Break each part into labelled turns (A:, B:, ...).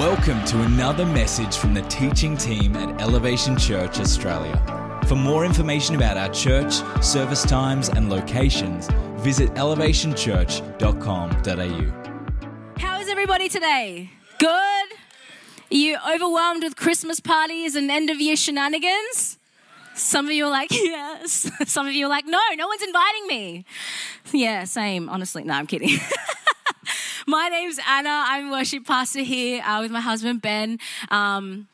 A: Welcome to another message from the teaching team at Elevation Church Australia. For more information about our church, service times, and locations, visit elevationchurch.com.au.
B: How is everybody today? Good? Are you overwhelmed with Christmas parties and end of year shenanigans? Some of you are like, yes. Some of you are like, no, no one's inviting me. Yeah, same, honestly. No, I'm kidding. my name's Anna. I'm worship pastor here uh, with my husband Ben. Um,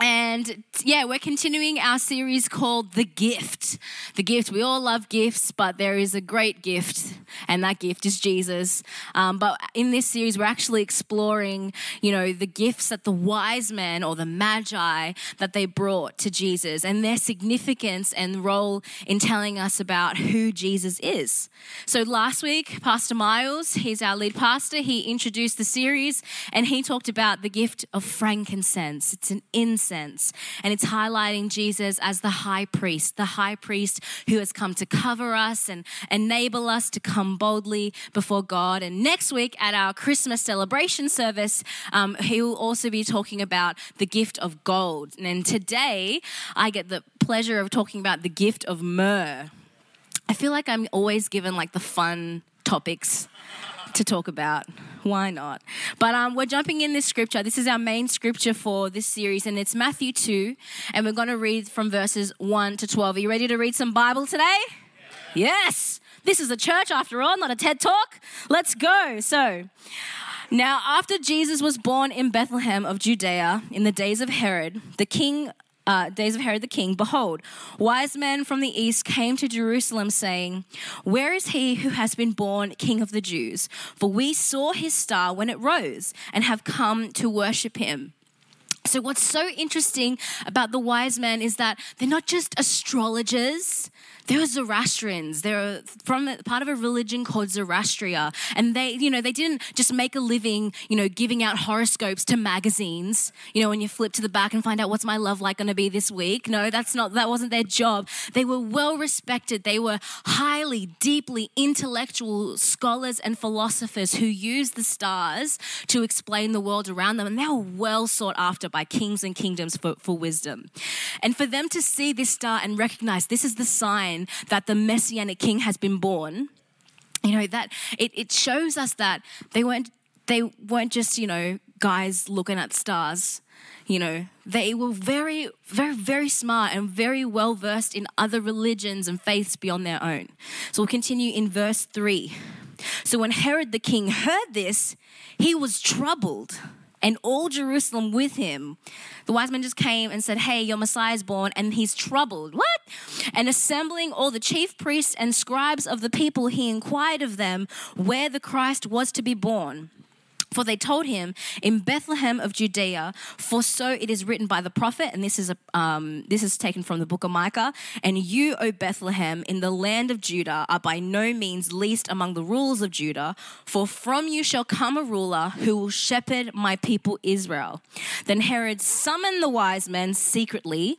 B: and yeah, we're continuing our series called The Gift. The Gift. We all love gifts, but there is a great gift, and that gift is Jesus. Um, but in this series, we're actually exploring, you know, the gifts that the wise men or the magi that they brought to Jesus and their significance and role in telling us about who Jesus is. So last week, Pastor Miles, he's our lead pastor, he introduced the series and he talked about the gift of frankincense. It's an incense sense. And it's highlighting Jesus as the high priest, the high priest who has come to cover us and enable us to come boldly before God. And next week at our Christmas celebration service, um, he will also be talking about the gift of gold. And today, I get the pleasure of talking about the gift of myrrh. I feel like I'm always given like the fun topics to talk about. Why not? But um, we're jumping in this scripture. This is our main scripture for this series, and it's Matthew 2, and we're going to read from verses 1 to 12. Are you ready to read some Bible today? Yes. This is a church after all, not a TED talk. Let's go. So, now, after Jesus was born in Bethlehem of Judea in the days of Herod, the king uh, days of Herod the king, behold, wise men from the east came to Jerusalem, saying, Where is he who has been born king of the Jews? For we saw his star when it rose and have come to worship him. So, what's so interesting about the wise men is that they're not just astrologers, they were Zoroastrians. They're from part of a religion called Zoroastria. And they, you know, they didn't just make a living, you know, giving out horoscopes to magazines, you know, when you flip to the back and find out what's my love like going to be this week. No, that's not, that wasn't their job. They were well respected. They were highly, deeply intellectual scholars and philosophers who used the stars to explain the world around them. And they were well sought after by kings and kingdoms for, for wisdom. And for them to see this star and recognize this is the sign that the messianic king has been born, you know, that it, it shows us that they weren't they weren't just, you know, guys looking at stars. You know, they were very, very, very smart and very well versed in other religions and faiths beyond their own. So we'll continue in verse 3. So when Herod the king heard this, he was troubled and all Jerusalem with him. The wise men just came and said, Hey, your Messiah is born, and he's troubled. What? And assembling all the chief priests and scribes of the people, he inquired of them where the Christ was to be born. For they told him in Bethlehem of Judea, for so it is written by the prophet, and this is a, um, this is taken from the book of Micah. And you, O Bethlehem, in the land of Judah, are by no means least among the rulers of Judah, for from you shall come a ruler who will shepherd my people Israel. Then Herod summoned the wise men secretly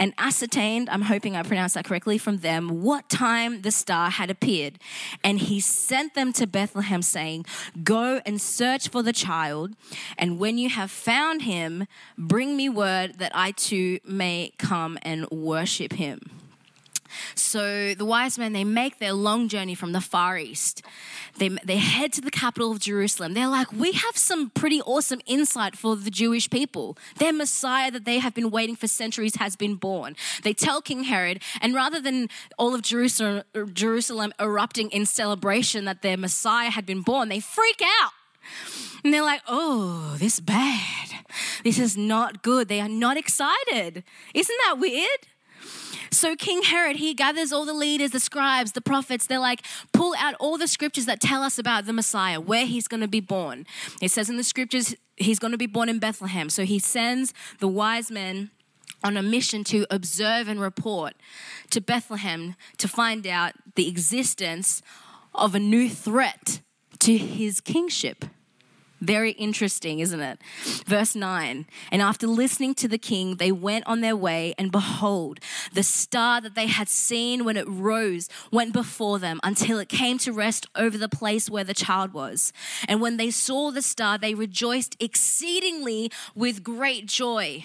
B: and ascertained, I'm hoping I pronounced that correctly, from them what time the star had appeared. And he sent them to Bethlehem, saying, Go and search for the child, and when you have found him, bring me word that I too may come and worship him. So the wise men, they make their long journey from the Far East. They, they head to the capital of Jerusalem. They're like, we have some pretty awesome insight for the Jewish people. Their Messiah that they have been waiting for centuries has been born. They tell King Herod, and rather than all of Jerusalem, Jerusalem erupting in celebration that their Messiah had been born, they freak out. And they're like, oh, this bad. This is not good. They are not excited. Isn't that weird? So King Herod, he gathers all the leaders, the scribes, the prophets. They're like, pull out all the scriptures that tell us about the Messiah, where he's going to be born. It says in the scriptures, he's going to be born in Bethlehem. So he sends the wise men on a mission to observe and report to Bethlehem to find out the existence of a new threat to his kingship. Very interesting, isn't it? Verse 9 And after listening to the king, they went on their way, and behold, the star that they had seen when it rose went before them until it came to rest over the place where the child was. And when they saw the star, they rejoiced exceedingly with great joy.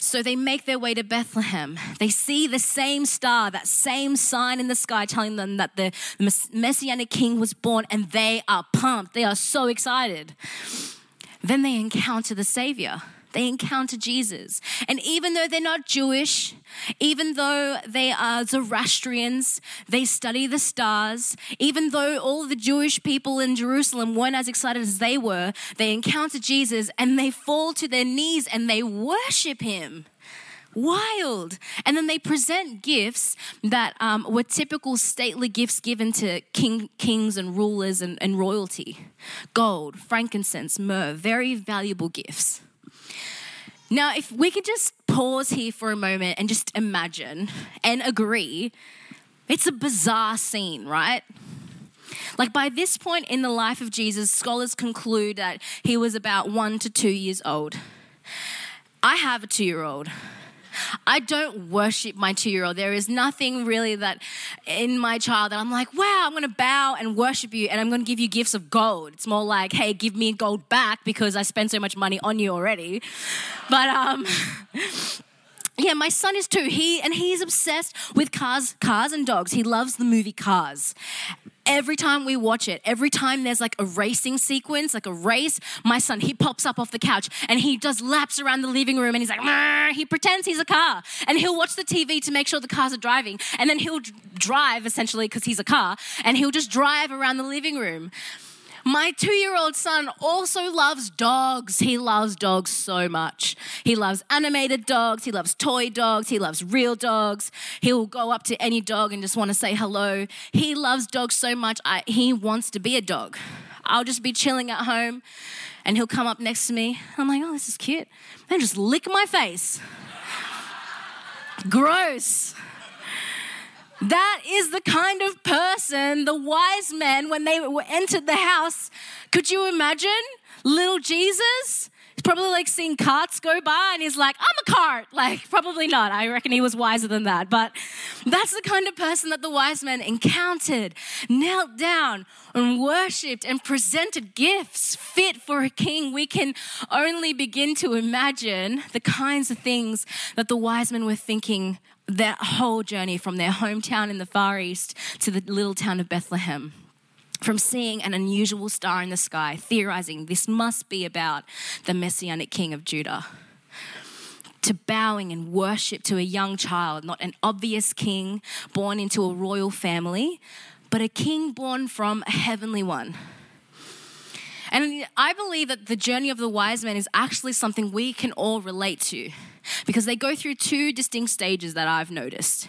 B: So they make their way to Bethlehem. They see the same star, that same sign in the sky telling them that the messianic king was born, and they are pumped. They are so excited. Then they encounter the Savior. They encounter Jesus. And even though they're not Jewish, even though they are Zoroastrians, they study the stars, even though all the Jewish people in Jerusalem weren't as excited as they were, they encounter Jesus and they fall to their knees and they worship him. Wild. And then they present gifts that um, were typical stately gifts given to king, kings and rulers and, and royalty gold, frankincense, myrrh, very valuable gifts. Now, if we could just pause here for a moment and just imagine and agree, it's a bizarre scene, right? Like by this point in the life of Jesus, scholars conclude that he was about one to two years old. I have a two year old. I don't worship my two year old. There is nothing really that in my child that I'm like, wow, I'm going to bow and worship you and I'm going to give you gifts of gold. It's more like, hey, give me gold back because I spent so much money on you already. But, um, yeah, my son is too. He and he's obsessed with cars, cars and dogs. He loves the movie Cars every time we watch it, every time there's like a racing sequence, like a race, my son, he pops up off the couch and he does laps around the living room and he's like, he pretends he's a car. And he'll watch the TV to make sure the cars are driving. And then he'll drive essentially because he's a car and he'll just drive around the living room. My two year old son also loves dogs. He loves dogs so much. He loves animated dogs, he loves toy dogs, he loves real dogs. He'll go up to any dog and just want to say hello. He loves dogs so much, I, he wants to be a dog. I'll just be chilling at home and he'll come up next to me. I'm like, oh, this is cute. And just lick my face. Gross. That is the kind of person the wise men, when they entered the house, could you imagine? Little Jesus? He's probably like seeing carts go by and he's like, I'm a cart. Like, probably not. I reckon he was wiser than that. But that's the kind of person that the wise men encountered, knelt down and worshiped and presented gifts fit for a king. We can only begin to imagine the kinds of things that the wise men were thinking that whole journey from their hometown in the Far East to the little town of Bethlehem. From seeing an unusual star in the sky, theorizing this must be about the messianic king of Judah, to bowing in worship to a young child, not an obvious king born into a royal family, but a king born from a heavenly one. And I believe that the journey of the wise men is actually something we can all relate to because they go through two distinct stages that I've noticed.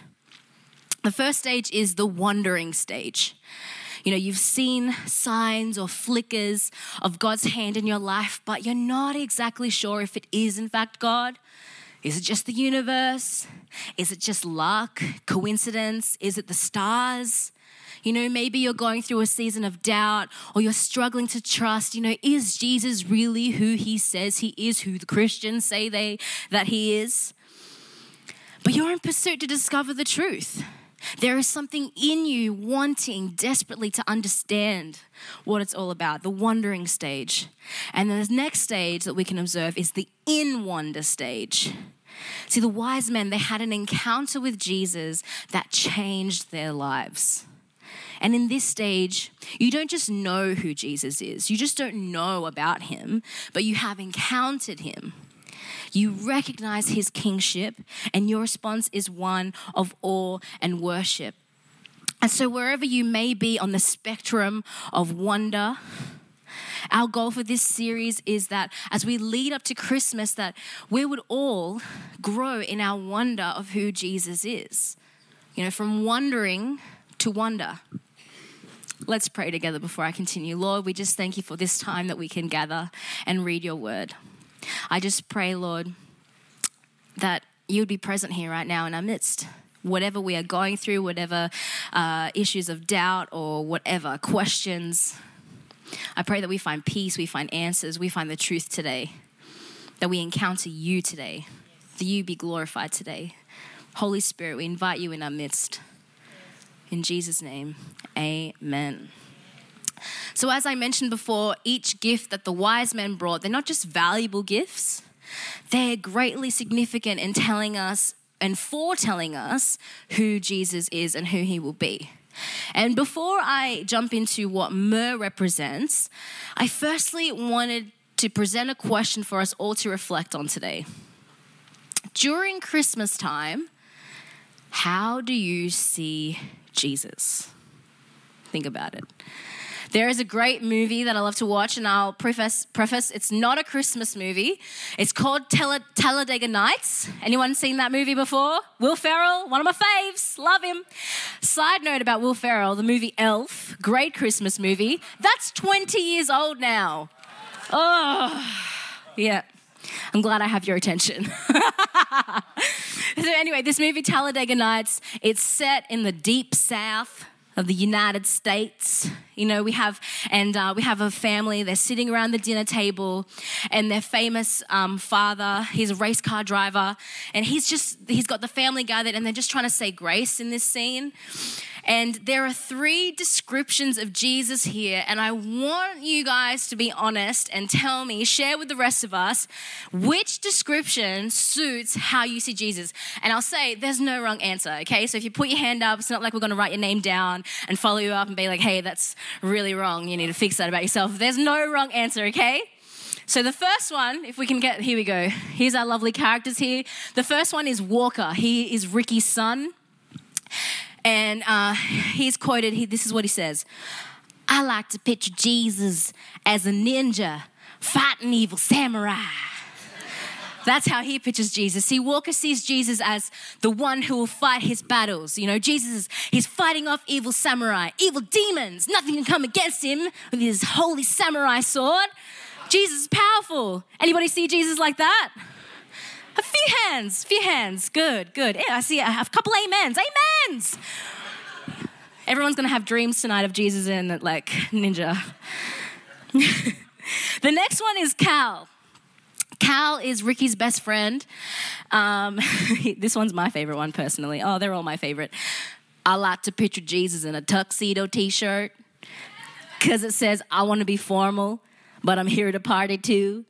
B: The first stage is the wandering stage. You know, you've seen signs or flickers of God's hand in your life, but you're not exactly sure if it is, in fact, God. Is it just the universe? Is it just luck, coincidence? Is it the stars? You know, maybe you're going through a season of doubt or you're struggling to trust. You know, is Jesus really who he says he is, who the Christians say they that he is? But you're in pursuit to discover the truth. There is something in you wanting desperately to understand what it's all about, the wondering stage. And the next stage that we can observe is the in wonder stage. See, the wise men, they had an encounter with Jesus that changed their lives. And in this stage, you don't just know who Jesus is, you just don't know about him, but you have encountered him. You recognize his kingship, and your response is one of awe and worship. And so, wherever you may be on the spectrum of wonder, our goal for this series is that as we lead up to Christmas, that we would all grow in our wonder of who Jesus is. You know, from wondering to wonder. Let's pray together before I continue. Lord, we just thank you for this time that we can gather and read your word. I just pray, Lord, that you would be present here right now in our midst. Whatever we are going through, whatever uh, issues of doubt or whatever questions, I pray that we find peace, we find answers, we find the truth today, that we encounter you today, that you be glorified today. Holy Spirit, we invite you in our midst. In Jesus' name, amen. So, as I mentioned before, each gift that the wise men brought, they're not just valuable gifts, they're greatly significant in telling us and foretelling us who Jesus is and who he will be. And before I jump into what myrrh represents, I firstly wanted to present a question for us all to reflect on today. During Christmas time, how do you see Jesus? Think about it. There is a great movie that I love to watch, and I'll preface, preface it's not a Christmas movie. It's called Tal- Talladega Nights. Anyone seen that movie before? Will Ferrell, one of my faves. Love him. Side note about Will Ferrell the movie Elf, great Christmas movie. That's 20 years old now. Oh, yeah. I'm glad I have your attention. so, anyway, this movie, Talladega Nights, it's set in the deep south of the United States. You know, we have, and uh, we have a family, they're sitting around the dinner table, and their famous um, father, he's a race car driver, and he's just, he's got the family gathered, and they're just trying to say grace in this scene. And there are three descriptions of Jesus here, and I want you guys to be honest and tell me, share with the rest of us, which description suits how you see Jesus. And I'll say there's no wrong answer, okay? So if you put your hand up, it's not like we're gonna write your name down and follow you up and be like, hey, that's really wrong. You need to fix that about yourself. There's no wrong answer, okay? So the first one, if we can get, here we go. Here's our lovely characters here. The first one is Walker. He is Ricky's son. And uh, he's quoted, he, this is what he says I like to picture Jesus as a ninja fighting evil samurai. That's how he pictures Jesus. See, Walker sees Jesus as the one who will fight his battles. You know, Jesus is he's fighting off evil samurai, evil demons. Nothing can come against him with his holy samurai sword. Jesus is powerful. Anybody see Jesus like that? A few hands, few hands. Good, good. Yeah, I see a, couple amens. Amens. Everyone's gonna have dreams tonight of Jesus in like ninja. the next one is Cal. Cal is Ricky's best friend. Um, this one's my favorite one personally. Oh, they're all my favorite. I like to picture Jesus in a tuxedo t shirt because it says, I want to be formal, but I'm here to party too.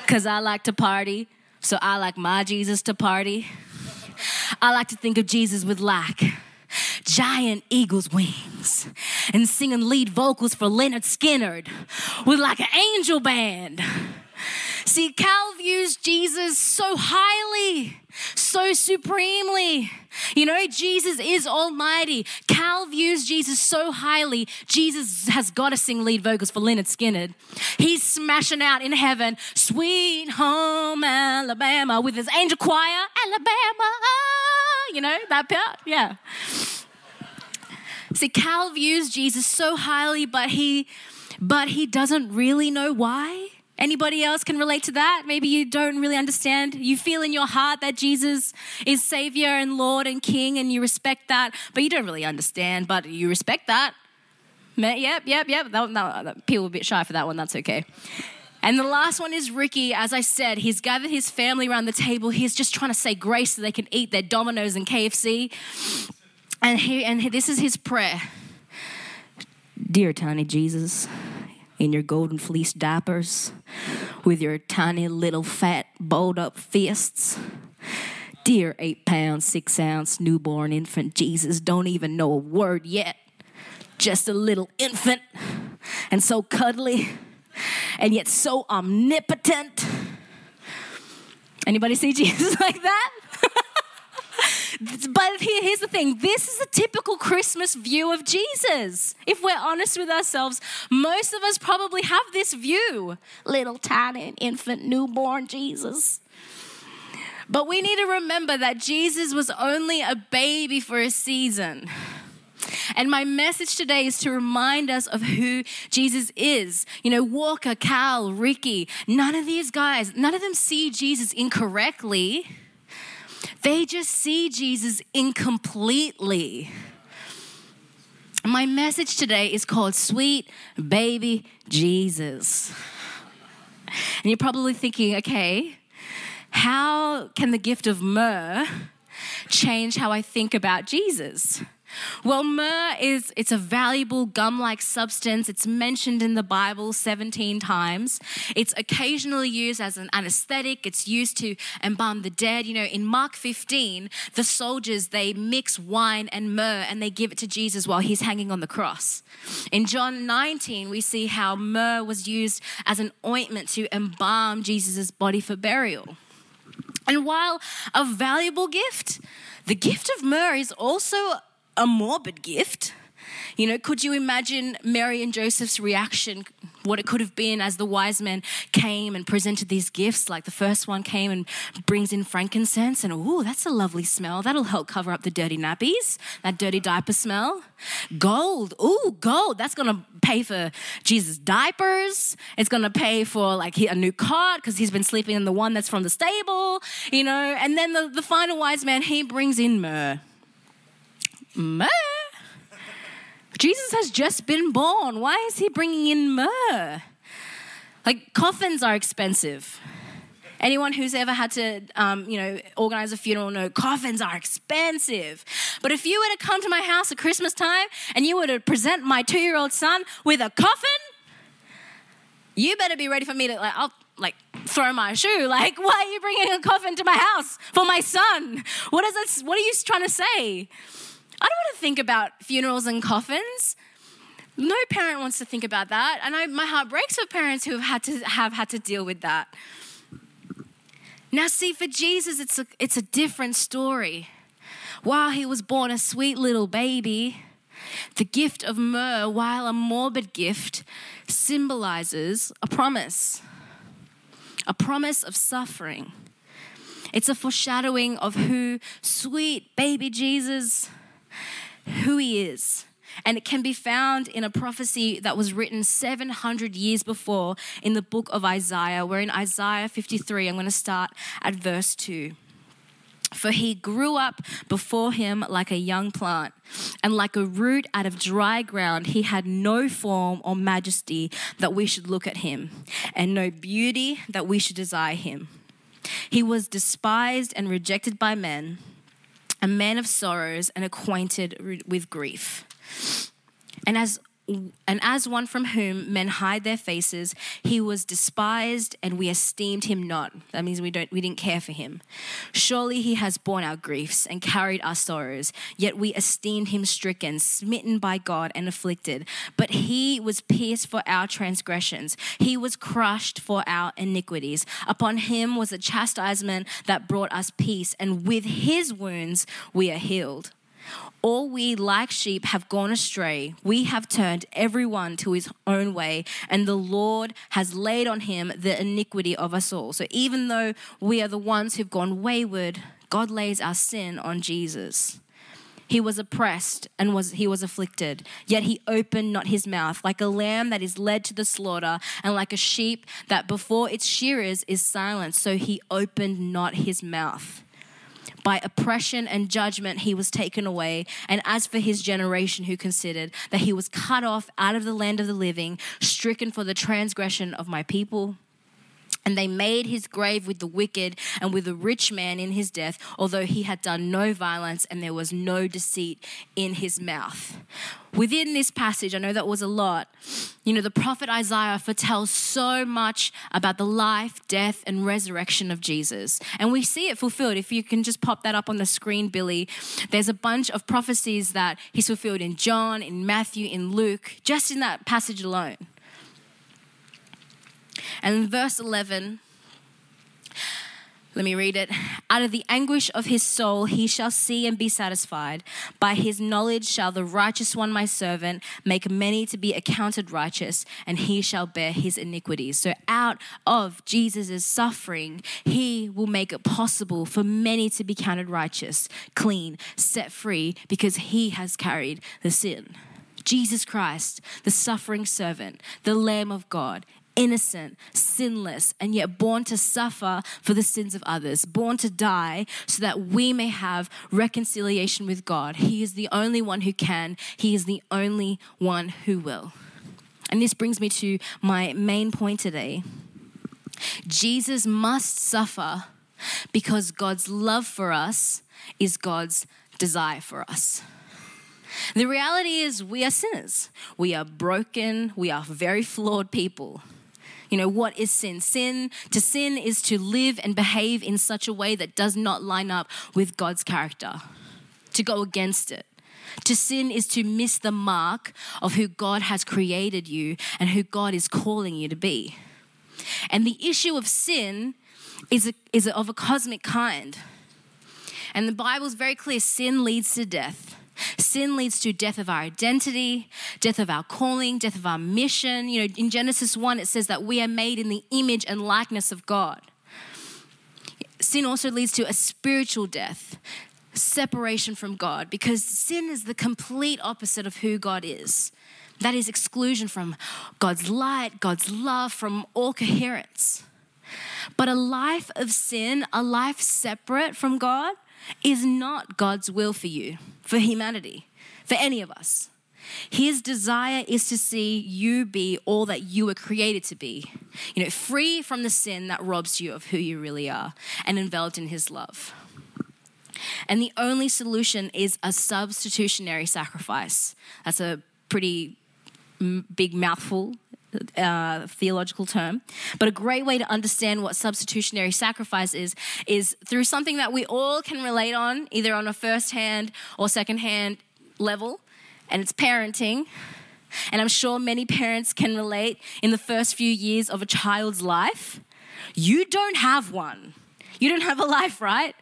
B: Because I like to party, so I like my Jesus to party. I like to think of Jesus with like giant eagle's wings and singing lead vocals for Lynyrd Skynyrd with like an angel band. See, Cal views Jesus so highly, so supremely. You know, Jesus is almighty. Cal views Jesus so highly, Jesus has got to sing lead vocals for Lynyrd Skynyrd. He's smashing out in heaven, Sweet Home Alabama, with his angel choir, Alabama. You know, that part? Yeah. See, Cal views Jesus so highly, but he but he doesn't really know why. Anybody else can relate to that? Maybe you don't really understand. You feel in your heart that Jesus is Savior and Lord and King, and you respect that, but you don't really understand, but you respect that. Yep, yep, yep. That, that, people are a bit shy for that one. That's okay. And the last one is Ricky. As I said, he's gathered his family around the table. He's just trying to say grace so they can eat their Domino's and KFC. And, he, and this is his prayer Dear tiny Jesus, in your golden fleece diapers, with your tiny little fat, bowled up fists. Dear eight pound, six ounce newborn infant Jesus, don't even know a word yet. Just a little infant, and so cuddly, and yet so omnipotent. Anybody see Jesus like that? But here, here's the thing this is a typical Christmas view of Jesus. If we're honest with ourselves, most of us probably have this view little tiny infant newborn Jesus. But we need to remember that Jesus was only a baby for a season. And my message today is to remind us of who Jesus is. You know, Walker, Cal, Ricky, none of these guys, none of them see Jesus incorrectly. They just see Jesus incompletely. My message today is called Sweet Baby Jesus. And you're probably thinking, okay, how can the gift of myrrh change how I think about Jesus? Well, myrrh is it's a valuable gum-like substance. It's mentioned in the Bible 17 times. It's occasionally used as an anesthetic. It's used to embalm the dead. You know, in Mark 15, the soldiers they mix wine and myrrh and they give it to Jesus while he's hanging on the cross. In John 19, we see how myrrh was used as an ointment to embalm Jesus' body for burial. And while a valuable gift, the gift of myrrh is also a morbid gift. You know, could you imagine Mary and Joseph's reaction, what it could have been as the wise men came and presented these gifts? Like the first one came and brings in frankincense, and oh, that's a lovely smell. That'll help cover up the dirty nappies, that dirty diaper smell. Gold, oh, gold, that's gonna pay for Jesus' diapers. It's gonna pay for like a new cot because he's been sleeping in the one that's from the stable, you know. And then the, the final wise man, he brings in myrrh. Myrrh? Jesus has just been born. Why is he bringing in myrrh? Like, coffins are expensive. Anyone who's ever had to, um, you know, organize a funeral know coffins are expensive. But if you were to come to my house at Christmas time and you were to present my two-year-old son with a coffin, you better be ready for me to like, I'll like throw my shoe. Like, why are you bringing a coffin to my house for my son? What is this? What are you trying to say? I don't want to think about funerals and coffins. No parent wants to think about that. And I, my heart breaks for parents who have had to have had to deal with that. Now, see, for Jesus, it's a, it's a different story. While he was born a sweet little baby, the gift of myrrh, while a morbid gift, symbolizes a promise a promise of suffering. It's a foreshadowing of who sweet baby Jesus who he is. And it can be found in a prophecy that was written 700 years before in the book of Isaiah. We're in Isaiah 53. I'm going to start at verse 2. For he grew up before him like a young plant, and like a root out of dry ground, he had no form or majesty that we should look at him, and no beauty that we should desire him. He was despised and rejected by men a man of sorrows and acquainted with grief. And as and as one from whom men hide their faces, he was despised and we esteemed him not. That means we, don't, we didn't care for him. Surely he has borne our griefs and carried our sorrows, yet we esteemed him stricken, smitten by God, and afflicted. But he was pierced for our transgressions, he was crushed for our iniquities. Upon him was a chastisement that brought us peace, and with his wounds we are healed. All we, like sheep, have gone astray. We have turned everyone to his own way, and the Lord has laid on him the iniquity of us all. So even though we are the ones who've gone wayward, God lays our sin on Jesus. He was oppressed and was he was afflicted, yet he opened not his mouth, like a lamb that is led to the slaughter, and like a sheep that before its shearers is silent, so he opened not his mouth. By oppression and judgment, he was taken away. And as for his generation, who considered that he was cut off out of the land of the living, stricken for the transgression of my people, and they made his grave with the wicked and with the rich man in his death, although he had done no violence and there was no deceit in his mouth. Within this passage, I know that was a lot. You know, the prophet Isaiah foretells so much about the life, death, and resurrection of Jesus. And we see it fulfilled. If you can just pop that up on the screen, Billy, there's a bunch of prophecies that he's fulfilled in John, in Matthew, in Luke, just in that passage alone. And in verse 11, Let me read it. Out of the anguish of his soul he shall see and be satisfied. By his knowledge shall the righteous one, my servant, make many to be accounted righteous, and he shall bear his iniquities. So, out of Jesus' suffering, he will make it possible for many to be counted righteous, clean, set free, because he has carried the sin. Jesus Christ, the suffering servant, the Lamb of God, innocent, sinless, and yet born to suffer for the sins of others, born to die so that we may have reconciliation with God. He is the only one who can, He is the only one who will. And this brings me to my main point today. Jesus must suffer because God's love for us is God's desire for us. The reality is, we are sinners. We are broken. We are very flawed people. You know, what is sin? Sin, to sin is to live and behave in such a way that does not line up with God's character, to go against it. To sin is to miss the mark of who God has created you and who God is calling you to be. And the issue of sin is, a, is of a cosmic kind. And the Bible is very clear sin leads to death. Sin leads to death of our identity, death of our calling, death of our mission. You know, in Genesis 1, it says that we are made in the image and likeness of God. Sin also leads to a spiritual death, separation from God, because sin is the complete opposite of who God is. That is exclusion from God's light, God's love, from all coherence. But a life of sin, a life separate from God, is not God's will for you, for humanity, for any of us. His desire is to see you be all that you were created to be. You know, free from the sin that robs you of who you really are and enveloped in His love. And the only solution is a substitutionary sacrifice. That's a pretty big mouthful uh, theological term. But a great way to understand what substitutionary sacrifice is, is through something that we all can relate on, either on a first hand or second hand level, and it's parenting. And I'm sure many parents can relate in the first few years of a child's life. You don't have one. You don't have a life, right?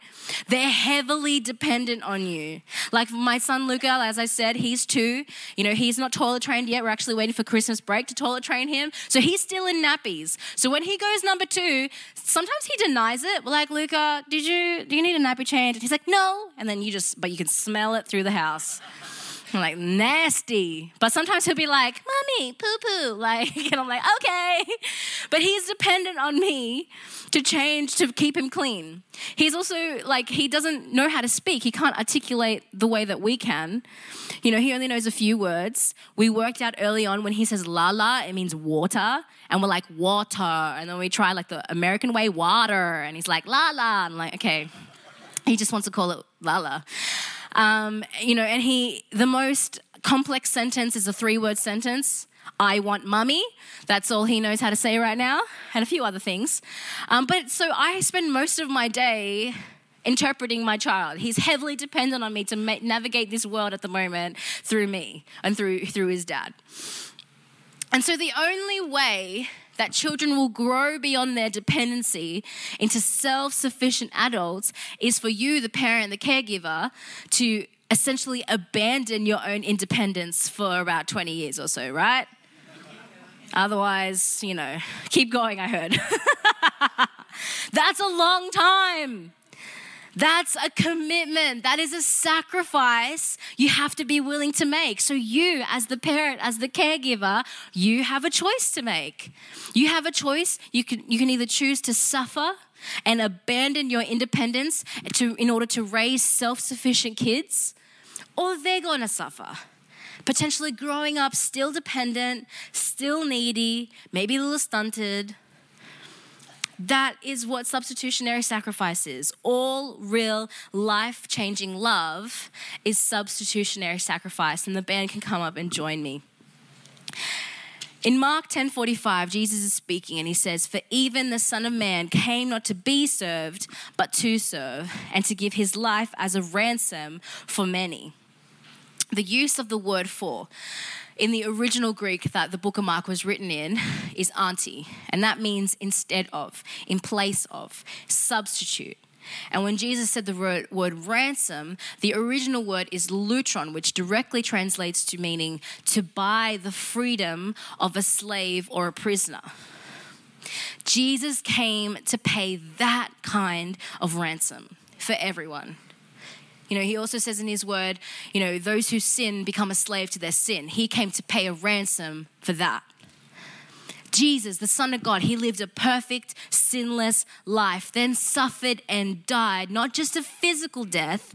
B: They're heavily dependent on you. Like my son Luca, as I said, he's two. You know, he's not toilet trained yet. We're actually waiting for Christmas break to toilet train him. So he's still in nappies. So when he goes number two, sometimes he denies it. We're like, Luca, did you do you need a nappy change? And he's like, no. And then you just, but you can smell it through the house. I'm like, nasty. But sometimes he'll be like, Mommy, poo poo. Like, and I'm like, okay. But he's dependent on me to change to keep him clean. He's also like, he doesn't know how to speak. He can't articulate the way that we can. You know, he only knows a few words. We worked out early on when he says la la, it means water. And we're like, water. And then we try like the American way, water. And he's like, la la. I'm like, okay. He just wants to call it la la. Um, you know, and he, the most complex sentence is a three word sentence. I want mummy. That's all he knows how to say right now, and a few other things. Um, but so I spend most of my day interpreting my child. He's heavily dependent on me to ma- navigate this world at the moment through me and through, through his dad. And so the only way that children will grow beyond their dependency into self sufficient adults is for you, the parent, the caregiver, to essentially abandon your own independence for about 20 years or so, right? Otherwise, you know, keep going, I heard. That's a long time. That's a commitment. That is a sacrifice you have to be willing to make. So, you, as the parent, as the caregiver, you have a choice to make. You have a choice. You can, you can either choose to suffer and abandon your independence to, in order to raise self sufficient kids, or they're going to suffer. Potentially growing up still dependent, still needy, maybe a little stunted that is what substitutionary sacrifice is. All real life changing love is substitutionary sacrifice. And the band can come up and join me. In Mark 10:45, Jesus is speaking and he says, "For even the Son of Man came not to be served, but to serve, and to give his life as a ransom for many." The use of the word for in the original Greek that the book of Mark was written in is anti, and that means instead of, in place of, substitute. And when Jesus said the word, word, ransom, the original word is lutron, which directly translates to meaning to buy the freedom of a slave or a prisoner. Jesus came to pay that kind of ransom for everyone. You know, he also says in his word, you know, those who sin become a slave to their sin. He came to pay a ransom for that. Jesus, the Son of God, he lived a perfect, sinless life, then suffered and died, not just a physical death,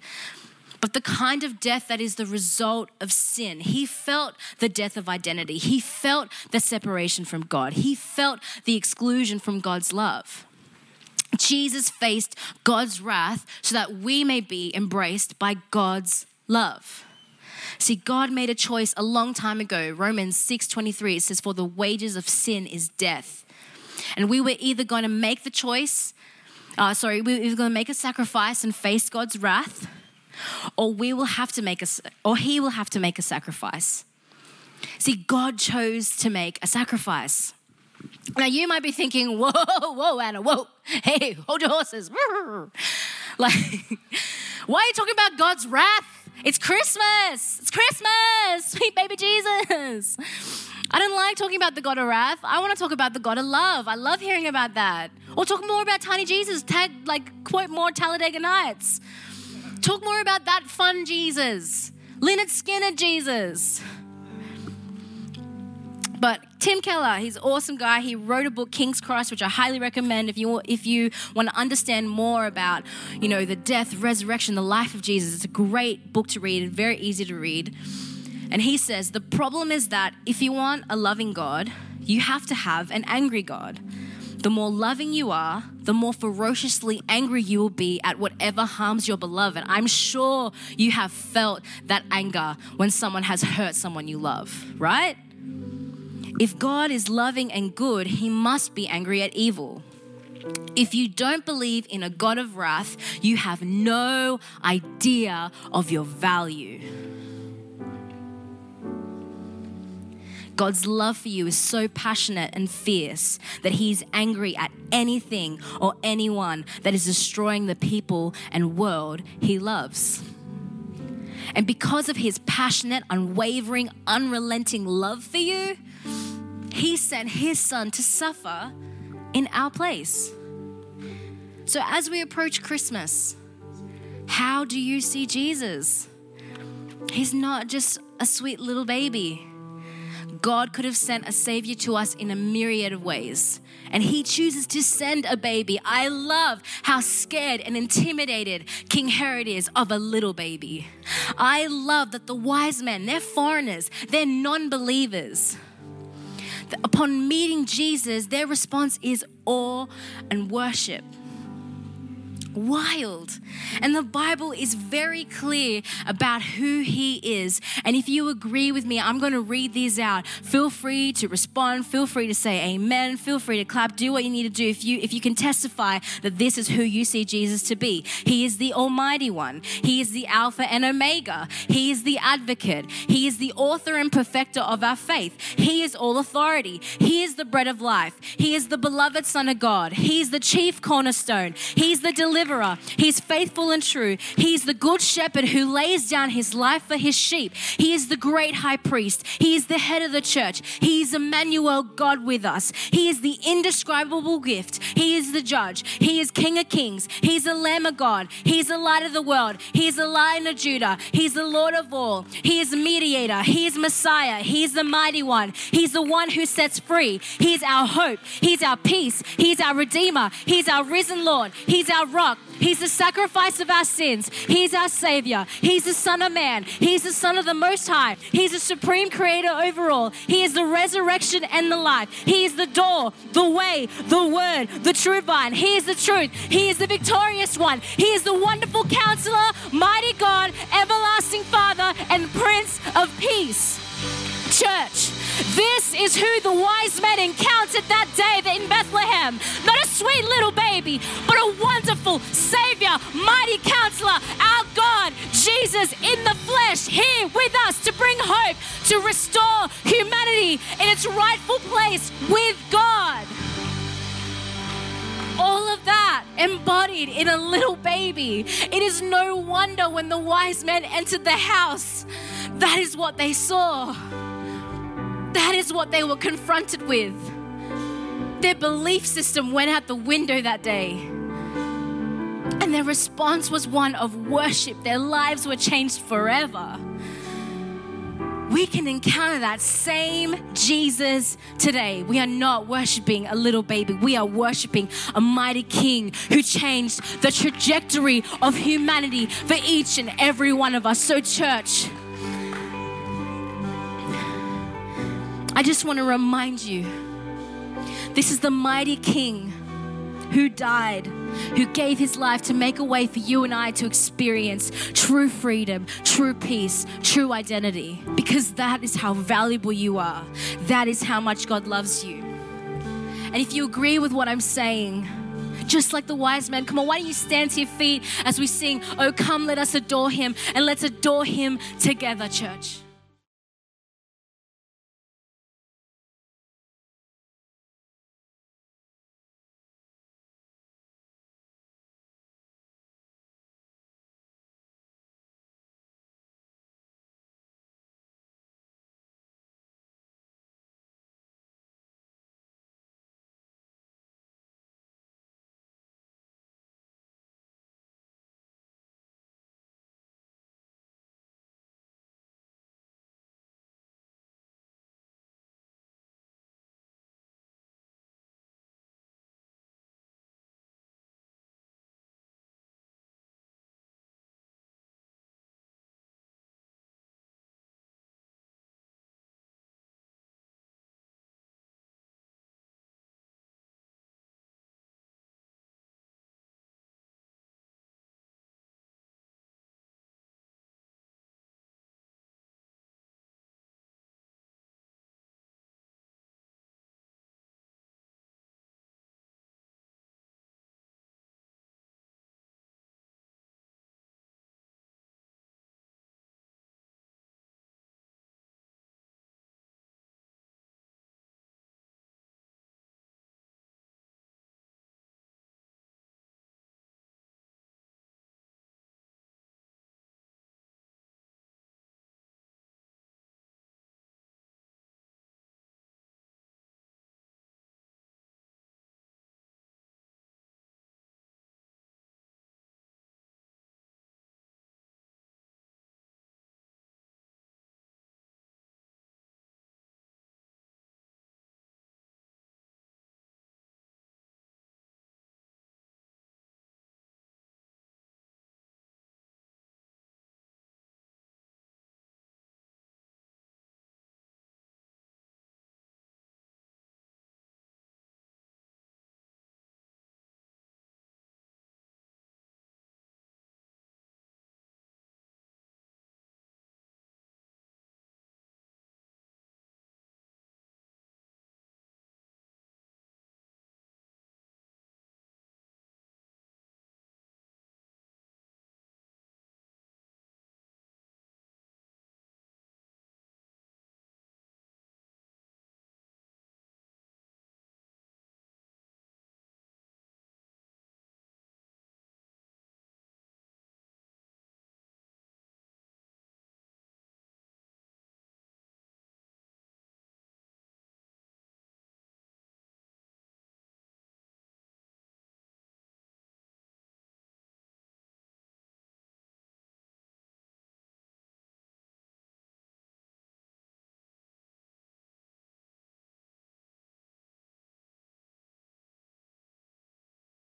B: but the kind of death that is the result of sin. He felt the death of identity, he felt the separation from God, he felt the exclusion from God's love. Jesus faced God's wrath so that we may be embraced by God's love. See, God made a choice a long time ago. Romans 6:23 it says for the wages of sin is death. And we were either going to make the choice uh, sorry, we were going to make a sacrifice and face God's wrath, or we will have to make a, or He will have to make a sacrifice. See, God chose to make a sacrifice. Now you might be thinking, whoa, whoa, Anna, whoa, hey, hold your horses. Like, why are you talking about God's wrath? It's Christmas. It's Christmas. Sweet baby Jesus. I don't like talking about the God of wrath. I want to talk about the God of love. I love hearing about that. Or talk more about tiny Jesus. Tag, like, quote more Talladega Nights. Talk more about that fun Jesus. Lynyrd Skynyrd Jesus. But Tim Keller, he's an awesome guy. He wrote a book, King's Cross, which I highly recommend if you if you want to understand more about, you know, the death, resurrection, the life of Jesus. It's a great book to read, and very easy to read. And he says the problem is that if you want a loving God, you have to have an angry God. The more loving you are, the more ferociously angry you will be at whatever harms your beloved. I'm sure you have felt that anger when someone has hurt someone you love, right? If God is loving and good, he must be angry at evil. If you don't believe in a God of wrath, you have no idea of your value. God's love for you is so passionate and fierce that He's angry at anything or anyone that is destroying the people and world He loves. And because of His passionate, unwavering, unrelenting love for you, he sent His Son to suffer in our place. So, as we approach Christmas, how do you see Jesus? He's not just a sweet little baby. God could have sent a savior to us in a myriad of ways, and He chooses to send a baby. I love how scared and intimidated King Herod is of a little baby. I love that the wise men, they're foreigners, they're non believers upon meeting Jesus, their response is awe and worship wild. And the Bible is very clear about who He is. And if you agree with me, I'm going to read these out. Feel free to respond. Feel free to say amen. Feel free to clap. Do what you need to do if you if you can testify that this is who you see Jesus to be. He is the Almighty One. He is the Alpha and Omega. He is the Advocate. He is the author and perfecter of our faith. He is all authority. He is the bread of life. He is the beloved Son of God. He is the chief cornerstone. He's the deliverer deliverer. He's faithful and true. He's the good shepherd who lays down his life for his sheep. He is the great high priest. He is the head of the church. He is Emmanuel, God with us. He is the indescribable gift. He is the judge. He is King of kings. He's the Lamb of God. He's the light of the world. He is the Lion of Judah. He's the Lord of all. He is mediator. He is Messiah. He's the mighty one. He's the one who sets free. He's our hope. He's our peace. He's our redeemer. He's our risen Lord. He's our rock He's the sacrifice of our sins. He's our Savior. He's the Son of Man. He's the Son of the Most High. He's the supreme creator over all. He is the resurrection and the life. He is the door, the way, the word, the true vine. He is the truth. He is the victorious one. He is the wonderful counselor, mighty God, everlasting Father, and Prince of Peace. Church, this is who the wise men encountered that day in Bethlehem. Not a sweet little baby, but a wonderful Savior, mighty counselor, our God, Jesus in the flesh, here with us to bring hope, to restore humanity in its rightful place with God. All of that embodied in a little baby. It is no wonder when the wise men entered the house, that is what they saw. That is what they were confronted with. Their belief system went out the window that day. And their response was one of worship. Their lives were changed forever. We can encounter that same Jesus today. We are not worshiping a little baby. We are worshiping a mighty king who changed the trajectory of humanity for each and every one of us. So, church, I just want to remind you this is the mighty King who died, who gave his life to make a way for you and I to experience true freedom, true peace, true identity. Because that is how valuable you are. That is how much God loves you. And if you agree with what I'm saying, just like the wise men. Come on, why don't you stand to your feet as we sing, Oh, come, let us adore him, and let's adore him together, church.